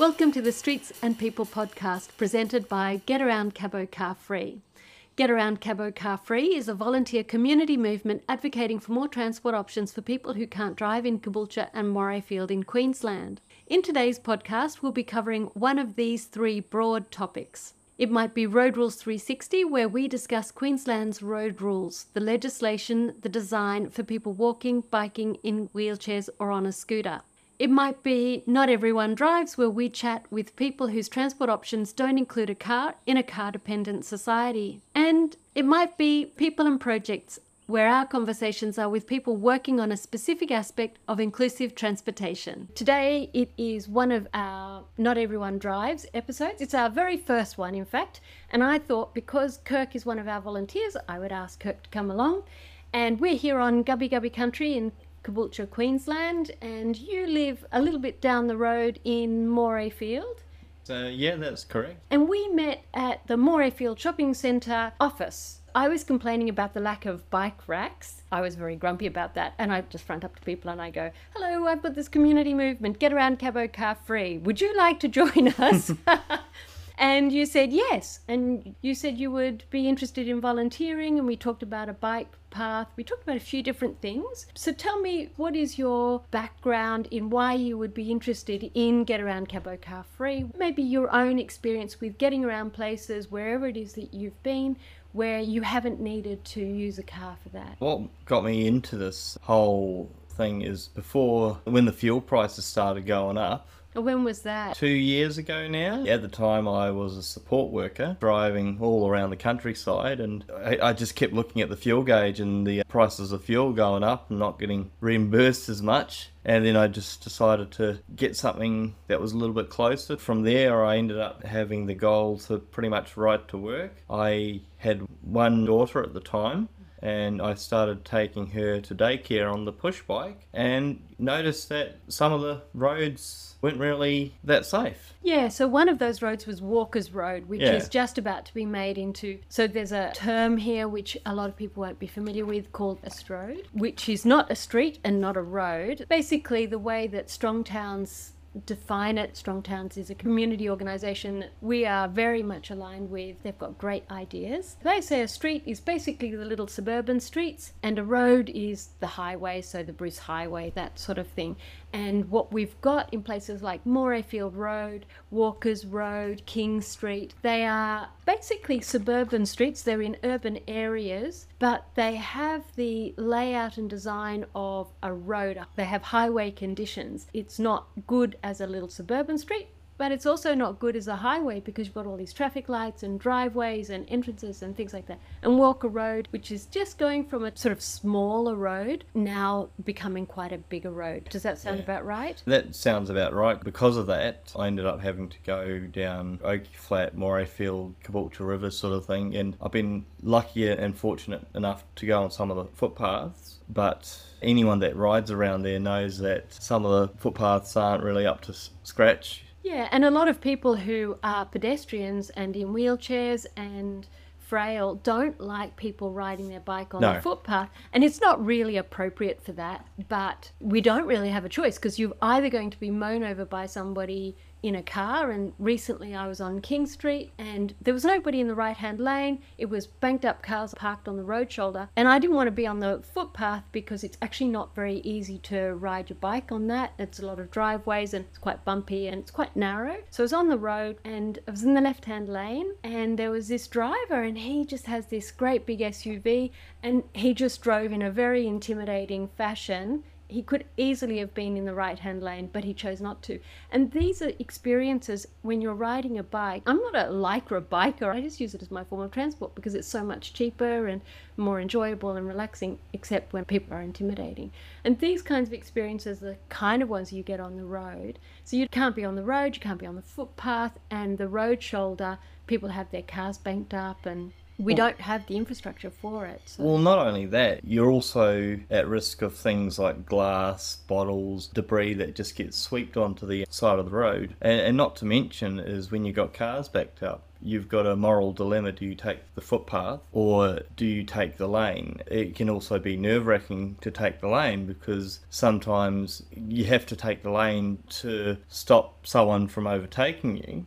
Welcome to the Streets and People podcast presented by Get Around Cabo Car Free. Get Around Cabo Car Free is a volunteer community movement advocating for more transport options for people who can't drive in Caboolture and Morayfield in Queensland. In today's podcast, we'll be covering one of these three broad topics. It might be Road Rules 360, where we discuss Queensland's road rules, the legislation, the design for people walking, biking, in wheelchairs, or on a scooter. It might be Not Everyone Drives, where we chat with people whose transport options don't include a car in a car dependent society. And it might be People and Projects, where our conversations are with people working on a specific aspect of inclusive transportation. Today, it is one of our Not Everyone Drives episodes. It's our very first one, in fact. And I thought because Kirk is one of our volunteers, I would ask Kirk to come along. And we're here on Gubbi Gubbi Country in Caboolture, Queensland, and you live a little bit down the road in Morayfield. So, yeah, that's correct. And we met at the Morayfield Shopping Centre office. I was complaining about the lack of bike racks. I was very grumpy about that. And I just front up to people and I go, Hello, I've got this community movement, get around Cabo Car Free. Would you like to join us? And you said yes. And you said you would be interested in volunteering. And we talked about a bike path. We talked about a few different things. So tell me, what is your background in why you would be interested in Get Around Cabo Car Free? Maybe your own experience with getting around places, wherever it is that you've been, where you haven't needed to use a car for that. What got me into this whole thing is before when the fuel prices started going up, when was that? Two years ago now. At the time, I was a support worker driving all around the countryside, and I, I, just kept looking at the fuel gauge and the prices of fuel going up and not getting reimbursed as much. And then I just decided to get something that was a little bit closer. From there, I ended up having the goal to pretty much ride to work. I had one daughter at the time and I started taking her to daycare on the push bike and noticed that some of the roads weren't really that safe. Yeah, so one of those roads was Walker's Road, which yeah. is just about to be made into. So there's a term here which a lot of people won't be familiar with called a strode, which is not a street and not a road. Basically, the way that strong towns define it. Strong Towns is a community organisation we are very much aligned with. They've got great ideas. They say a street is basically the little suburban streets, and a road is the highway, so the Bruce Highway, that sort of thing. And what we've got in places like Morayfield Road, Walker's Road, King Street, they are basically suburban streets. They're in urban areas, but they have the layout and design of a road. They have highway conditions. It's not good as a little suburban street, but it's also not good as a highway because you've got all these traffic lights and driveways and entrances and things like that. And Walker Road, which is just going from a sort of smaller road, now becoming quite a bigger road. Does that sound yeah. about right? That sounds about right. Because of that, I ended up having to go down Oakey Flat, Morayfield, Caboolture River sort of thing. And I've been lucky and fortunate enough to go on some of the footpaths. But anyone that rides around there knows that some of the footpaths aren't really up to scratch yeah, and a lot of people who are pedestrians and in wheelchairs and frail don't like people riding their bike on no. the footpath. And it's not really appropriate for that, but we don't really have a choice because you're either going to be mown over by somebody in a car and recently I was on King Street and there was nobody in the right hand lane. It was banked up cars parked on the road shoulder and I didn't want to be on the footpath because it's actually not very easy to ride your bike on that. It's a lot of driveways and it's quite bumpy and it's quite narrow. So I was on the road and I was in the left hand lane and there was this driver and he just has this great big SUV and he just drove in a very intimidating fashion he could easily have been in the right hand lane, but he chose not to. And these are experiences when you're riding a bike. I'm not a lycra biker, I just use it as my form of transport because it's so much cheaper and more enjoyable and relaxing, except when people are intimidating. And these kinds of experiences are the kind of ones you get on the road. So you can't be on the road, you can't be on the footpath, and the road shoulder, people have their cars banked up and we don't have the infrastructure for it. So. Well, not only that, you're also at risk of things like glass, bottles, debris that just gets swept onto the side of the road. And, and not to mention is when you've got cars backed up you've got a moral dilemma do you take the footpath or do you take the lane? It can also be nerve wracking to take the lane because sometimes you have to take the lane to stop someone from overtaking you,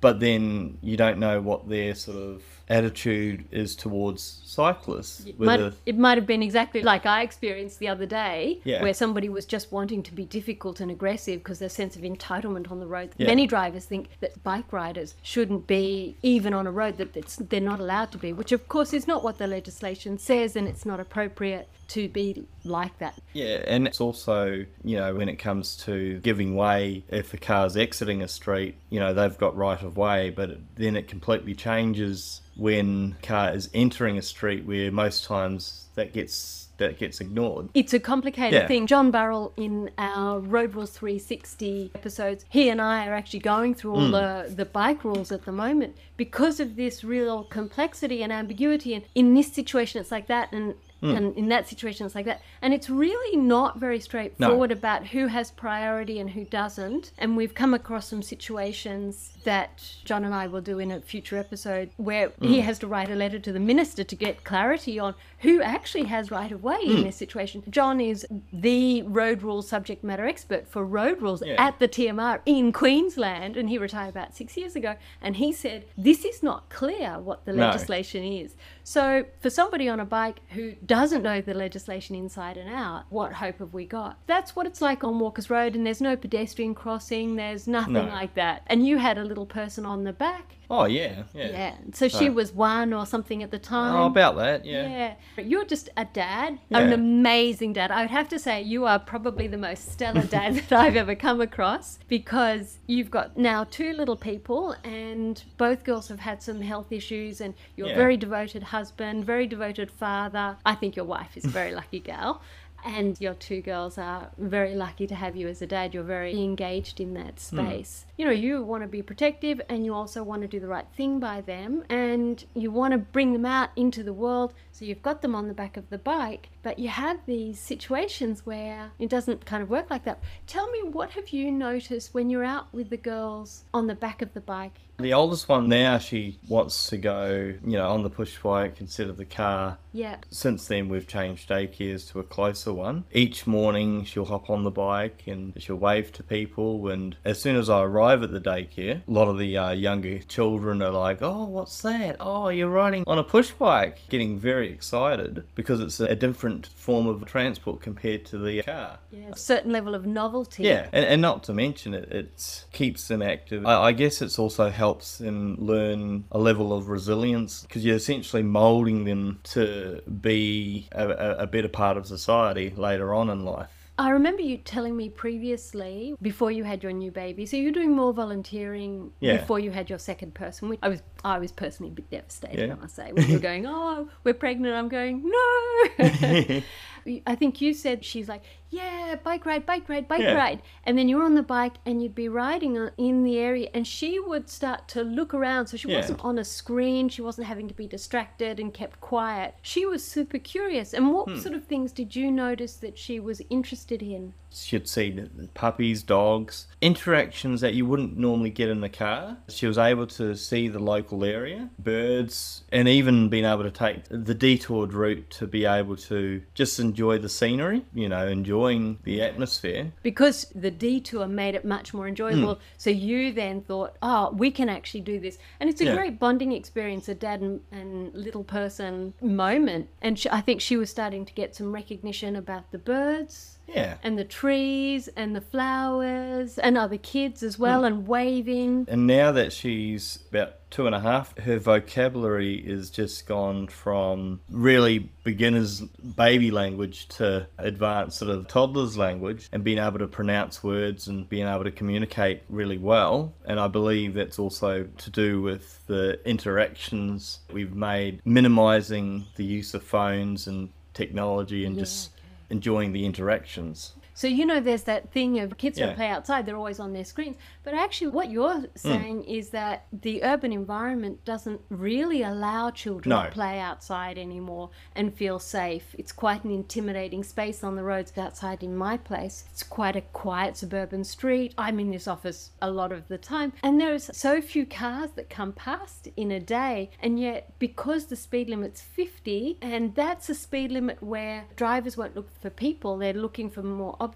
but then you don't know what their sort of attitude is towards cyclists. It might, it might have been exactly like I experienced the other day, Yeah. where somebody was just wanting to be difficult and aggressive because their sense of entitlement on the road. Yeah. Many drivers think that bike riders shouldn't be even on a road that it's, they're not allowed to be, which of course is not what the legislation says, and it's not appropriate to be like that. Yeah, and it's also, you know, when it comes to giving way, if a car's exiting a street, you know, they've got right of way, but it, then it completely changes when car is entering a street where most times that gets that gets ignored. It's a complicated Yeah. thing. John Burrill, in our Road Rules 360 episodes, he and I are actually going through all hmm. the, the bike rules at the moment because of this real complexity and ambiguity. And in this situation, it's like that, and Hmm. and in that situation, it's like that. And it's really not very straightforward about who has priority and who doesn't. And we've come across some situations that John and I will do in a future episode where he hmm. has to write a letter to the minister to get clarity on who actually has right of way in hmm. this situation. John is the road rules subject matter expert for road rules Yeah. at the TMR in Queensland, and he retired about six years ago. And he said, This is not clear what the No. legislation is. So, for somebody on a bike who doesn't know the legislation inside and out, what hope have we got? That's what it's like on Walker's Road, and there's no pedestrian crossing, there's nothing No. like that. And you had a little person on the back. Oh yeah, yeah. Yeah. So she Right. was one or something at the oh, time. Oh, about that, yeah. Yeah. You're just a dad, Yeah. an amazing dad. I would have to say you are probably the most stellar dad that I've ever come across because you've got now two little people and both girls have had some health issues and you're a Yeah. very devoted husband, very devoted father. I think your wife is a very lucky gal. And your two girls are very lucky to have you as a dad. You're very engaged in that hmm. space. You know, you want to be protective and you also want to do the right thing by them and you want to bring them out into the world. So you've got them on the back of the bike, but you have these situations where it doesn't kind of work like that. Tell me, what have you noticed when you're out with the girls on the back of the bike? The oldest one now, she wants to go, you know, on the push bike instead of the car. Yeah. Since then, we've changed daycares to a closer one. Each morning, she'll hop on the bike and she'll wave to people. And as soon as I arrive at the daycare, a lot of the uh, younger children are like, "Oh, what's that? Oh, you're riding on a push bike!" Getting very excited because it's a different form of transport compared to the car. Yeah. A certain level of novelty. Yeah, and, and not to mention it, it keeps them active. I, I guess it's also helps them learn a level of resilience because you're essentially molding them to be a, a, a better part of society later on in life. I remember you telling me previously, before you had your new baby, so you're doing more volunteering Yeah. before you had your second person. Which I was, I was personally a bit devastated. Yeah. I must say, when you're going, oh, we're pregnant. I'm going, no. I think you said she's like, yeah, bike ride, bike ride, bike Yeah. ride, and then you're on the bike and you'd be riding in the area, and she would start to look around. So she Yeah. wasn't on a screen. She wasn't having to be distracted and kept quiet. She was super curious. And what Hmm. sort of things did you notice that she was interested in? She'd see puppies, dogs, interactions that you wouldn't normally get in the car. She was able to see the local area, birds, and even being able to take the detoured route to be able to just enjoy the scenery, you know, enjoying the atmosphere. Because the detour made it much more enjoyable. Hmm. So you then thought, oh, we can actually do this. And it's a Yeah. great bonding experience, a dad and, and little person moment. And she, I think she was starting to get some recognition about the birds. Yeah. And the trees and the flowers and other kids as well, hmm. and waving. And now that she's about two and a half, her vocabulary is just gone from really beginner's baby language to advanced sort of toddler's language and being able to pronounce words and being able to communicate really well. And I believe that's also to do with the interactions we've made, minimizing the use of phones and technology and just enjoying the interactions. So you know, there's that thing of kids Yeah. don't play outside; they're always on their screens. But actually, what you're hmm. saying is that the urban environment doesn't really allow children No. to play outside anymore and feel safe. It's quite an intimidating space on the roads outside in my place. It's quite a quiet suburban street. I'm in this office a lot of the time, and there's so few cars that come past in a day, and yet because the speed limit's 50, and that's a speed limit where drivers won't look for people, they're looking for more objects.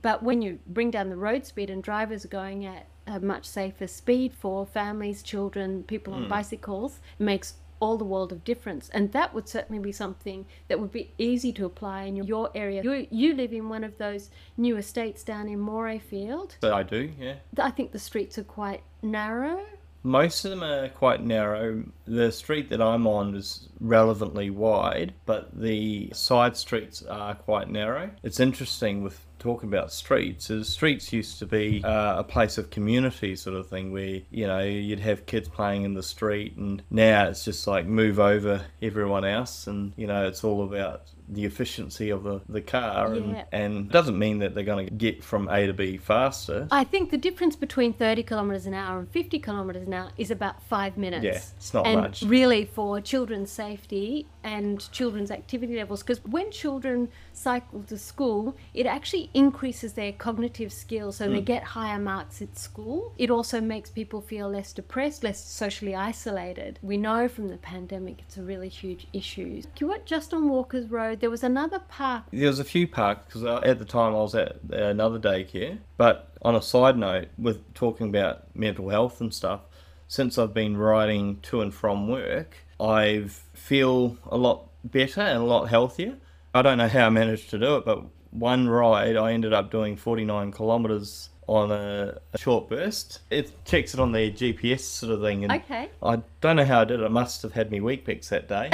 But when you bring down the road speed and drivers are going at a much safer speed for families, children, people on hmm. bicycles, it makes all the world of difference. And that would certainly be something that would be easy to apply in your area. You, you live in one of those new estates down in Morayfield. So I do, yeah. I think the streets are quite narrow. Most of them are quite narrow. The street that I'm on is relevantly wide, but the side streets are quite narrow. It's interesting with talking about streets is streets used to be uh, a place of community sort of thing where you know you'd have kids playing in the street and now it's just like move over everyone else and you know it's all about the efficiency of the, the car and, Yeah. and doesn't mean that they're going to get from A to B faster. I think the difference between 30 kilometres an hour and 50 kilometres an hour is about five minutes. Yeah, it's not and much. really for children's safety and children's activity levels, because when children cycle to school, it actually increases their cognitive skills, so they Mm. get higher marks at school. It also makes people feel less depressed, less socially isolated. We know from the pandemic it's a really huge issue. You were just on Walker's Road. There was another park. There was a few parks because at the time I was at another daycare. But on a side note, with talking about mental health and stuff, since I've been riding to and from work, I feel a lot better and a lot healthier. I don't know how I managed to do it, but one ride I ended up doing 49 kilometres on a, a short burst. It checks it on their GPS sort of thing. And Okay. I don't know how I did it. I must have had me Weet-Bix that day.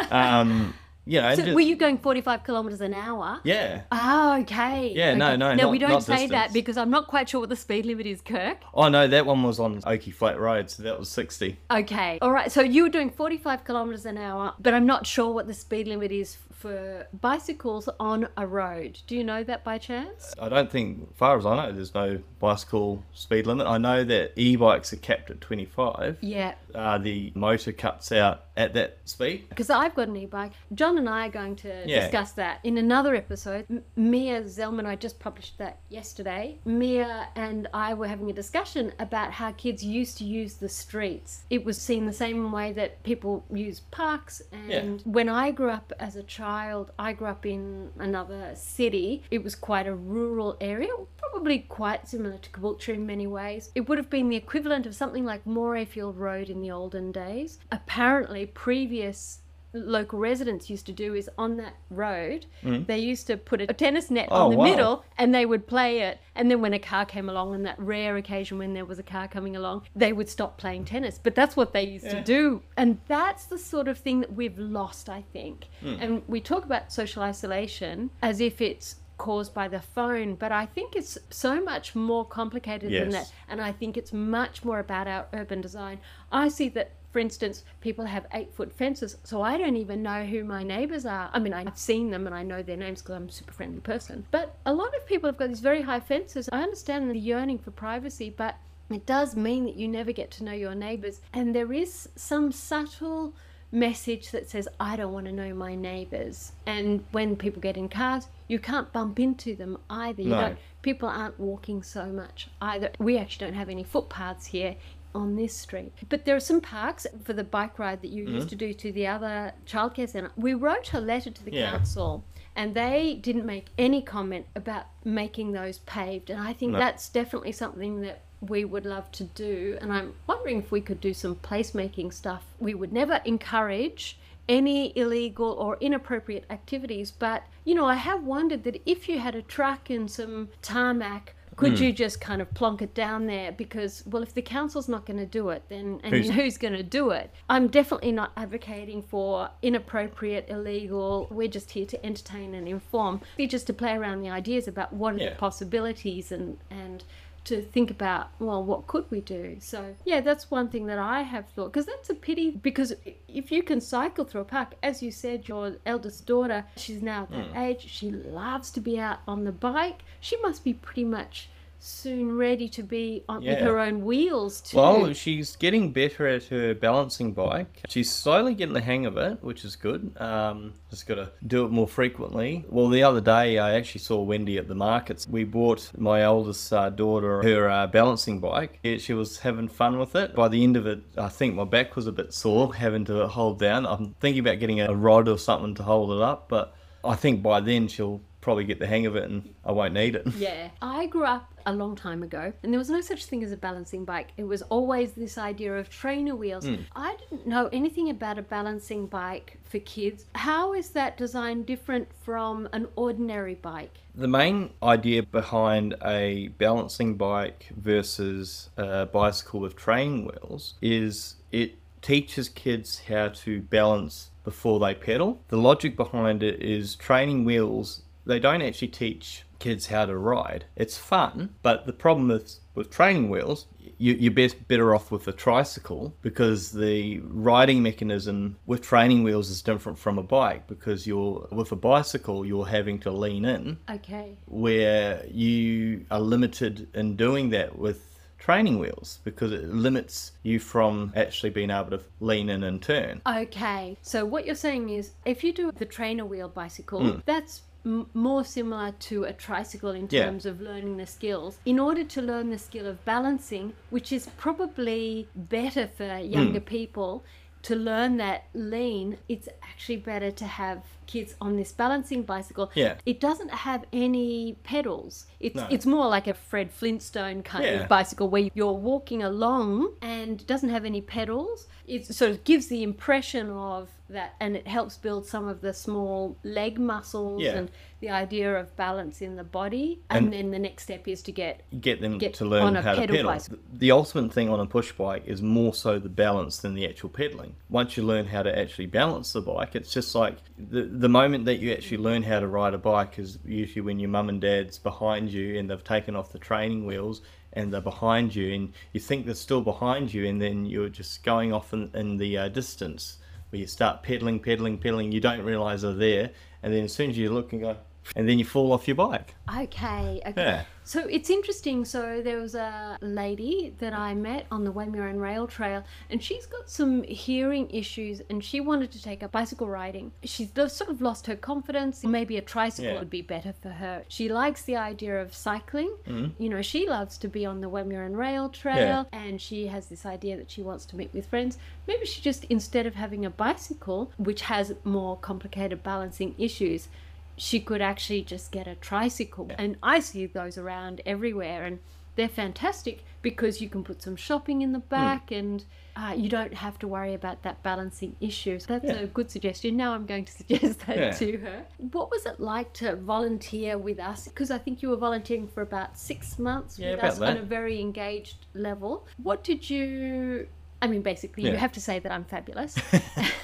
um, you know, So just- were you going 45 kilometres an hour? yeah. Oh, okay. Yeah, no, Okay. no, Now we don't say that because I'm not quite sure what the speed limit is, Kirk. Oh no, that one was on Oakey Flat Road, so that was 60. Okay. All right. So you were doing 45 kilometres an hour, but I'm not sure what the speed limit is for bicycles on a road. Do you know that by chance? I don't think, far as I know, there's no bicycle speed limit. I know that e-bikes are capped at 25. Yeah. Uh, the motor cuts out at that speed. Because I've got an e-bike. John and I are going to Yeah. discuss that in another episode. M- Mia Zellman, I just published that yesterday. Mia and I were having a discussion about how kids used to use the streets. It was seen the same way that people use parks. And when I grew up as a child, I grew up in another city. It was quite a rural area, probably quite similar to Caboolture in many ways. It would have been the equivalent of something like Morayfield Road in the olden days. Apparently, previous local residents used to do is on that road they used to put a tennis net Oh, on the wow. middle and they would play it. And then when a car came along on that rare occasion when there was a car coming along they would stop playing tennis. But that's what they used to do. And that's the sort of thing that we've lost i think. Hmm. and we talk about social isolation as if it's caused by the phone but i think it's so much more complicated than that. And i think it's much more about our urban design. I see that for instance, people have eight foot fences, so I don't even know who my neighbours are. I mean, I've seen them and I know their names because I'm a super friendly person. But a lot of people have got these very high fences. I understand the yearning for privacy, but it does mean that you never get to know your neighbours. And there is some subtle message that says, I don't want to know my neighbours. And when people get in cars, you can't bump into them either. You No. don't people aren't walking so much either. We actually don't have any footpaths here on this street. But there are some parks for the bike ride that you Mm-hmm. used to do to the other childcare centre. We wrote a letter to the Yeah. council and they didn't make any comment about making those paved. And I think No. that's definitely something that we would love to do. And I'm wondering if we could do some placemaking stuff. We would never encourage any illegal or inappropriate activities. But, you know, I have wondered that if you had a truck and some tarmac, could hmm. you just kind of plonk it down there? Because, well, if the council's not going to do it, then and Who's- who's going to do it? I'm definitely not advocating for inappropriate, illegal. We're just here to entertain and inform. We're just to play around the ideas about what are Yeah. the possibilities and and to think about, well, what could we do? So, yeah, that's one thing that I have thought because that's a pity because if you can cycle through a park, as you said, your eldest daughter, she's now at that hmm. age, she loves to be out on the bike. She must be pretty much soon ready to be on with her own wheels too. Well, she's getting better at her balancing bike. She's slowly getting the hang of it, which is good. Um, just got to do it more frequently. Well, the other day I actually saw Wendy at the markets. We bought my oldest uh, daughter her uh, balancing bike. Yeah, she was having fun with it. By the end of it, I think my back was a bit sore having to hold down. I'm thinking about getting a rod or something to hold it up, but I think by then she'll probably get the hang of it and I won't need it. Yeah. I grew up a long time ago and there was no such thing as a balancing bike. It was always this idea of trainer wheels. Hmm. I didn't know anything about a balancing bike for kids. How is that design different from an ordinary bike? The main idea behind a balancing bike versus a bicycle with training wheels is it teaches kids how to balance before they pedal. The logic behind it is training wheels, they don't actually teach kids how to ride. It's fun, but the problem with, with training wheels, you, you're best better off with a tricycle because the riding mechanism with training wheels is different from a bike because you're with a bicycle you're having to lean in Okay. where you are limited in doing that with training wheels because it limits you from actually being able to lean in and turn. Okay. So what you're saying is if you do the trainer wheel bicycle, hmm. that's m- more similar to a tricycle in Yeah. terms of learning the skills. In order to learn the skill of balancing, which is probably better for younger hmm. people to learn that lean, it's actually better to have kids on this balancing bicycle. Yeah. It doesn't have any pedals. It's No. it's more like a Fred Flintstone kind Yeah. of bicycle where you're walking along and doesn't have any pedals. It sort of gives the impression of that, and it helps build some of the small leg muscles Yeah. and the idea of balance in the body. And, And- then the next step is to get Get them Get to learn on a how to pedal pedal. bicycle. The- The ultimate thing on a push bike is more so the balance than the actual pedaling. Once you learn how to actually balance the bike, it's just like the the moment that you actually learn how to ride a bike is usually when your mum and dad's behind you and they've taken off the training wheels and they're behind you and you think they're still behind you and then you're just going off in, in the uh, distance where you start pedaling, pedaling, pedaling, you don't realize they're there. And then as soon as you look and go and then you fall off your bike. Okay, okay. Yeah. So it's interesting. So there was a lady that I met on the Wamuran Rail Trail, and she's got some hearing issues, and she wanted to take up bicycle riding. She's sort of lost her confidence. Maybe a tricycle Yeah. would be better for her. She likes the idea of cycling. Mm-hmm. You know, she loves to be on the Wamuran Rail Trail, and she has this idea that she wants to meet with friends. Maybe she just, instead of having a bicycle, which has more complicated balancing issues, she could actually just get a tricycle. And I see those around everywhere, and they're fantastic because you can put some shopping in the Hmm. back and uh, you don't have to worry about that balancing issue. So that's Yeah. a good suggestion. Now I'm going to suggest that Yeah. to her. What was it like to volunteer with us? Because I think you were volunteering for about six months Yeah, with us on a very engaged level. What did you. I mean, basically, you have to say that I'm fabulous.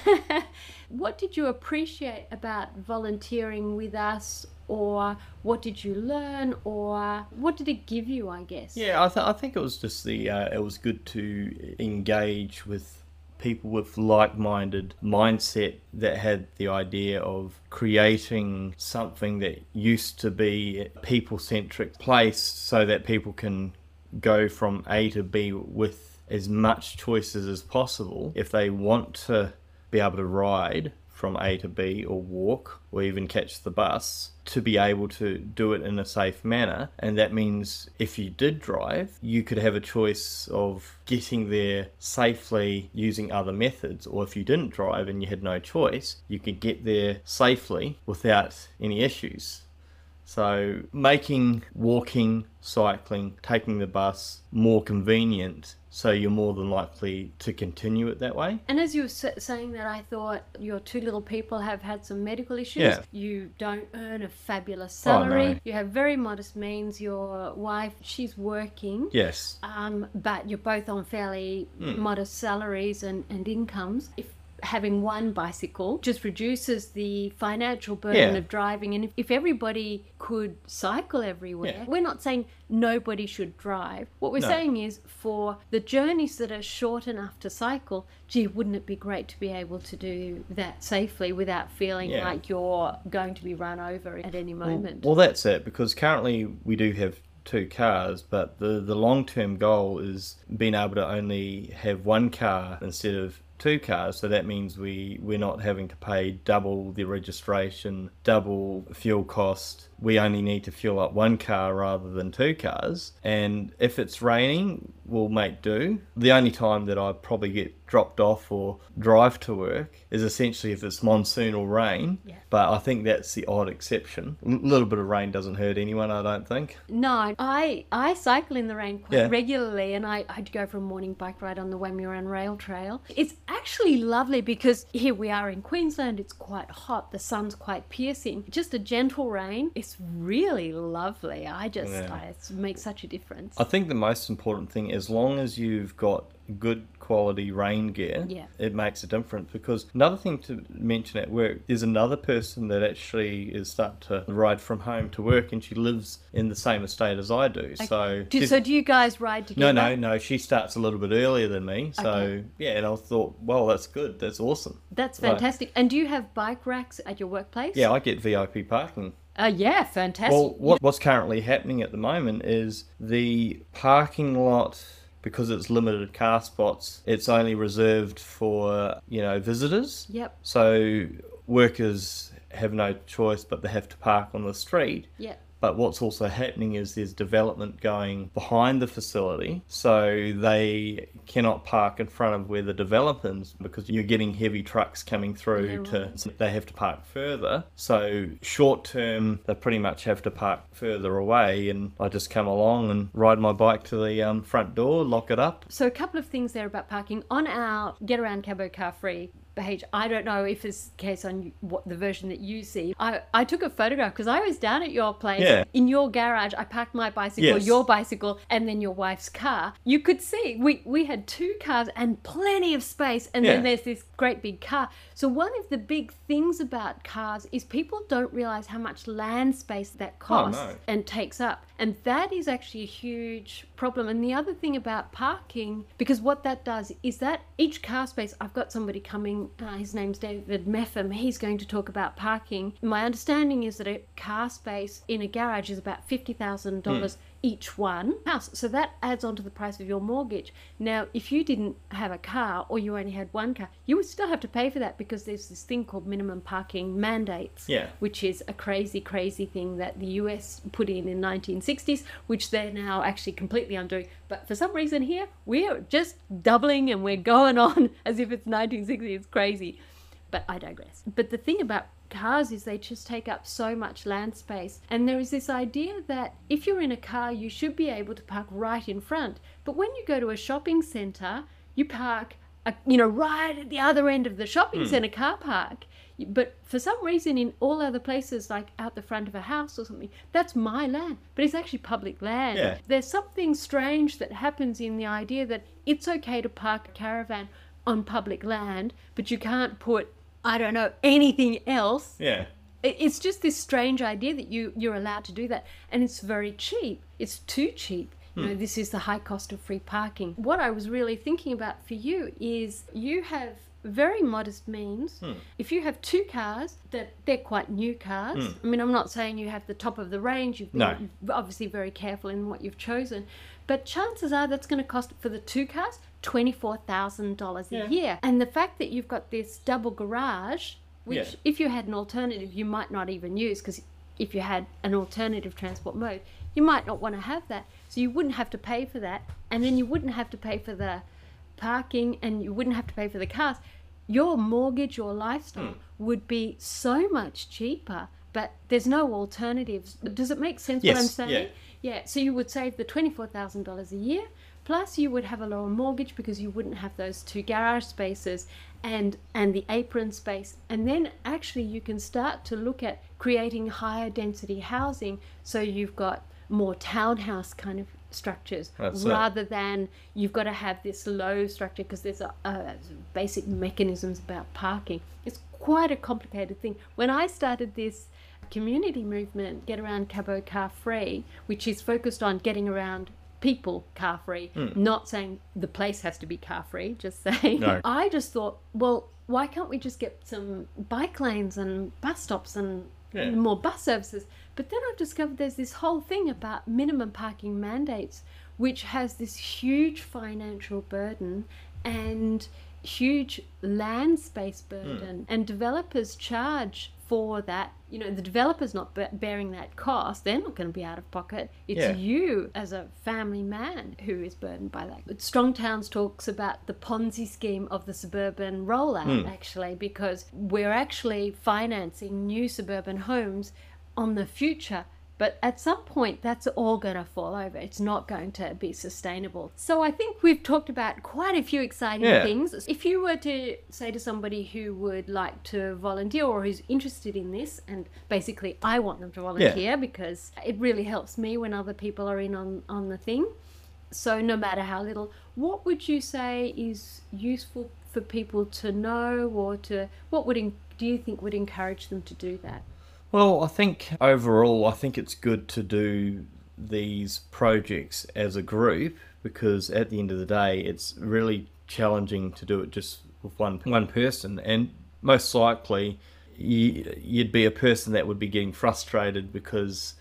what did you appreciate about volunteering with us or what did you learn or what did it give you i guess Yeah, I, th- I think it was just the uh, it was good to engage with people with like-minded mindset that had the idea of creating something that used to be a people-centric place so that people can go from A to B with as much choices as possible if they want to be able to ride from A to B or walk or even catch the bus to be able to do it in a safe manner. And that means if you did drive, you could have a choice of getting there safely using other methods. Or if you didn't drive and you had no choice, you could get there safely without any issues. So making walking, cycling, taking the bus more convenient so you're more than likely to continue it that way. and as you were saying that i thought your two little people have had some medical issues Yeah. you don't earn a fabulous salary. Oh, no. you have very modest means your wife she's working Yes. um, but you're both on fairly Hmm. modest salaries and, and incomes. If having one bicycle just reduces the financial burden Yeah. of driving. And if, if everybody could cycle everywhere, Yeah. we're not saying nobody should drive. What we're No. saying is for the journeys that are short enough to cycle, gee, wouldn't it be great to be able to do that safely without feeling Yeah. like you're going to be run over at any moment? Well, that's it because currently we do have two cars, but the, the long term goal is being able to only have one car instead of two cars. So that means we, we're not having to pay double the registration, double fuel cost. We only need to fuel up one car rather than two cars. And if it's raining, we'll make do. The only time that I probably get dropped off or drive to work is essentially if it's monsoon or rain. Yeah. But I think that's the odd exception. A little bit of rain doesn't hurt anyone, I don't think. No, I I cycle in the rain quite Yeah. regularly, and I I'd go for a morning bike ride on the Wamuran Rail Trail. It's actually lovely because here we are in Queensland. It's quite hot. The sun's quite piercing. Just a gentle rain. It's really lovely. I just Yeah. I, it makes such a difference. I think the most important thing, as long as you've got good quality rain gear, Yeah. it makes a difference. Because another thing to mention at work, is another person that actually is starting to ride from home to work, and she lives in the same estate as I do. So, do, so do you guys ride together? no, no. No. She starts a little bit earlier than me. So Okay. yeah, and I thought, well, that's good. That's awesome. That's fantastic. And do you have bike racks at your workplace? Yeah, I get VIP parking. Uh, yeah, fantastic. Well, what, what's currently happening at the moment is the parking lot, because it's limited car spots, it's only reserved for, you know, visitors. Yep. So workers have no choice but they have to park on the street. Yep. But what's also happening is there's development going behind the facility, so they cannot park in front of where the developers because you're getting heavy trucks coming through Yeah, to right. so they have to park further. So short term, they pretty much have to park further away, and I just come along and ride my bike to the um, front door, lock it up. So a couple of things there about parking on our Get Around Cabo Car Free page. I don't know if it's the case on what the version that you see. I, I took a photograph because I was down at your place Yeah. in your garage. I parked my bicycle, Yes. your bicycle, and then your wife's car. You could see we we had two cars and plenty of space, and then there's this great big car. So one of the big things about cars is people don't realize how much land space that costs Oh, no. and takes up. And that is actually a huge problem. And the other thing about parking, because what that does is that each car space, I've got somebody coming, uh, his name's David Meffam, he's going to talk about parking. My understanding is that a car space in a garage is about $50,000 each one house. So that adds on to the price of your mortgage. Now, if you didn't have a car or you only had one car, you would still have to pay for that because there's this thing called minimum parking mandates Yeah. which is a crazy, crazy thing that the US put in in 1960s, which they're now actually completely undoing. But for some reason here, we're just doubling and we're going on as if it's 1960. It's crazy. But I digress. But the thing about cars is they just take up so much land space. And there is this idea that if you're in a car, you should be able to park right in front. But when you go to a shopping centre, you park, uh, you know, right at the other end of the shopping centre car park. But for some reason, in all other places, like out the front of a house or something, that's my land. But it's actually public land. Yeah. There's something strange that happens in the idea that it's okay to park a caravan on public land, but you can't put, I don't know, anything else. Yeah. it's just this strange idea that you you're allowed to do that and it's very cheap. It's too cheap. You know hmm. this is the high cost of free parking. What i was really thinking about for you is you have very modest means. Hmm. If you have two cars that they're quite new cars. Hmm. I mean i'm not saying you have the top of the range. You've been No. obviously very careful in what you've chosen but chances are that's going to cost for the two cars $24000 a Yeah. year. And the fact that you've got this double garage which Yeah. if you had an alternative you might not even use because if you had an alternative transport mode you might not want to have that. So you wouldn't have to pay for that. And then you wouldn't have to pay for the parking and you wouldn't have to pay for the cars. Your mortgage your lifestyle hmm. would be so much cheaper but there's no alternatives does it make sense what i'm saying yeah. yeah, so you would save the $24,000 a year, plus you would have a lower mortgage because you wouldn't have those two garage spaces and and the apron space. And then actually you can start to look at creating higher density housing so you've got more townhouse kind of structures That's it. rather than you've got to have this low structure because there's a, a basic mechanisms about parking. It's quite a complicated thing. When I started this community movement, Get Around Cabo Car Free, which is focused on getting around people car free, hmm. not saying the place has to be car free, just saying. No. I just thought, well, why can't we just get some bike lanes and bus stops and Yeah. more bus services? But then I've discovered there's this whole thing about minimum parking mandates, which has this huge financial burden and huge land space hmm. burden, and developers charge for that. You know, the developer's not be- bearing that cost; they're not going to be out of pocket. It's Yeah. you as a family man who is burdened by that. But Strong Towns talks about the Ponzi scheme of the suburban rollout, hmm. actually, because we're actually financing new suburban homes on the future. But at some point, that's all going to fall over. It's not going to be sustainable. So I think we've talked about quite a few exciting Yeah. things. If you were to say to somebody who would like to volunteer or who's interested in this, and basically I want them to volunteer because it really helps me when other people are in on, on the thing. So no matter how little, what would you say is useful for people to know or to, what would, do you think would encourage them to do that? Well, I think overall, I think it's good to do these projects as a group because at the end of the day, it's really challenging to do it just with one one person, and most likely, you, you'd be a person that would be getting frustrated because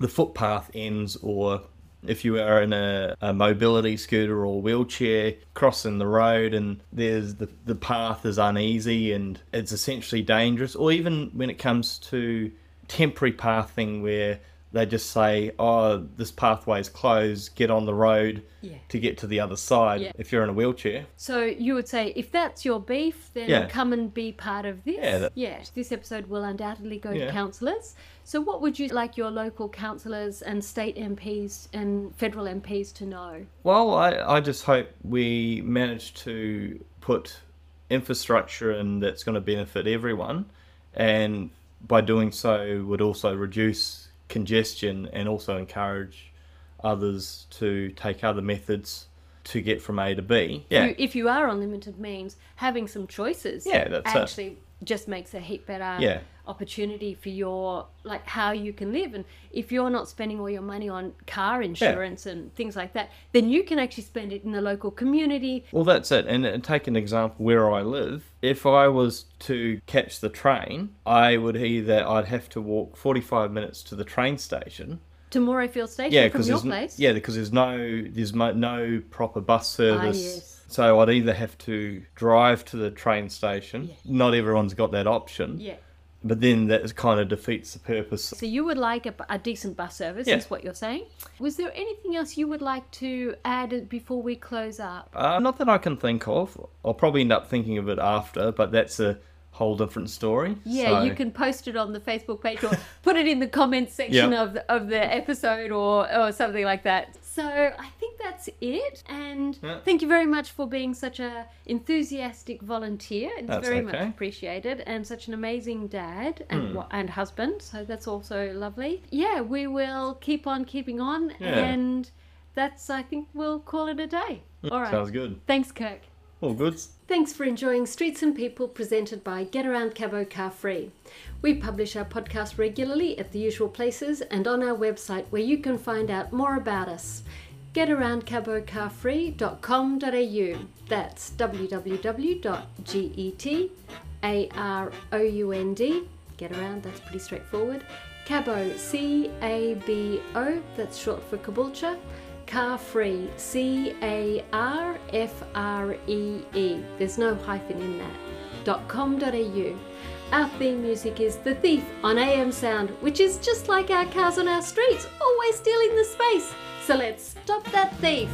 the footpath ends or if you are in a, a mobility scooter or wheelchair crossing the road and there's the, the path is uneasy and it's essentially dangerous. Or even when it comes to temporary pathing where they just say oh this pathway is closed get on the road Yeah. to get to the other side Yeah. if you're in a wheelchair So you would say, if that's your beef, then Yeah. come and be part of this. Yeah, that- Yes, this episode will undoubtedly go to councillors. So what would you like your local councillors and state MPs and federal MPs to know? Well, I, I just hope we manage to put infrastructure in that's going to benefit everyone, and by doing so, would also reduce congestion and also encourage others to take other methods to get from A to B. Yeah, You, if you are on limited means, having some choices Yeah, that's it. actually just makes a heap better Yeah. Opportunity for your like how you can live and if you're not spending all your money on car insurance and things like that then you can actually spend it in the local community Well, that's it. And, and take an example where I live. If I was to catch the train, I would either I'd have to walk forty-five minutes to the train station. to Morayfield Station Yeah, from your place. yeah, because there's no there's mo- no proper bus service. Ah, yes. So I'd either have to drive to the train station. Not everyone's got that option. Yeah. But then that kind of defeats the purpose. So you would like a, a decent bus service, Yeah. is what you're saying. Was there anything else you would like to add before we close up? Uh, not that I can think of. I'll probably end up thinking of it after, but that's a whole different story. Yeah, So- you can post it on the Facebook page or put it in the comments section Yep. of the, of the episode or or something like that. So I think that's it. And Yeah. thank you very much for being such a enthusiastic volunteer. It's That's very much okay. Hmm. appreciated, and such an amazing dad and wa- and husband. So that's also lovely. Yeah, we will keep on keeping on, Yeah. and that's I think we'll call it a day. All right. Sounds good. Thanks, Kirk. All good. Thanks for enjoying Streets and People presented by Get Around Cabo Car Free. We publish our podcast regularly at the usual places and on our website where you can find out more about us. getaroundcabocarfree.com.au. That's www.getaround, get around, that's pretty straightforward. Cabo, C A B O, that's short for Caboolture. Car Free, C A R F R E E. There's no hyphen in that. Dot .com.au. Our theme music is The Thief on AM Sound, which is just like our cars on our streets, always stealing the space. So let's stop that thief.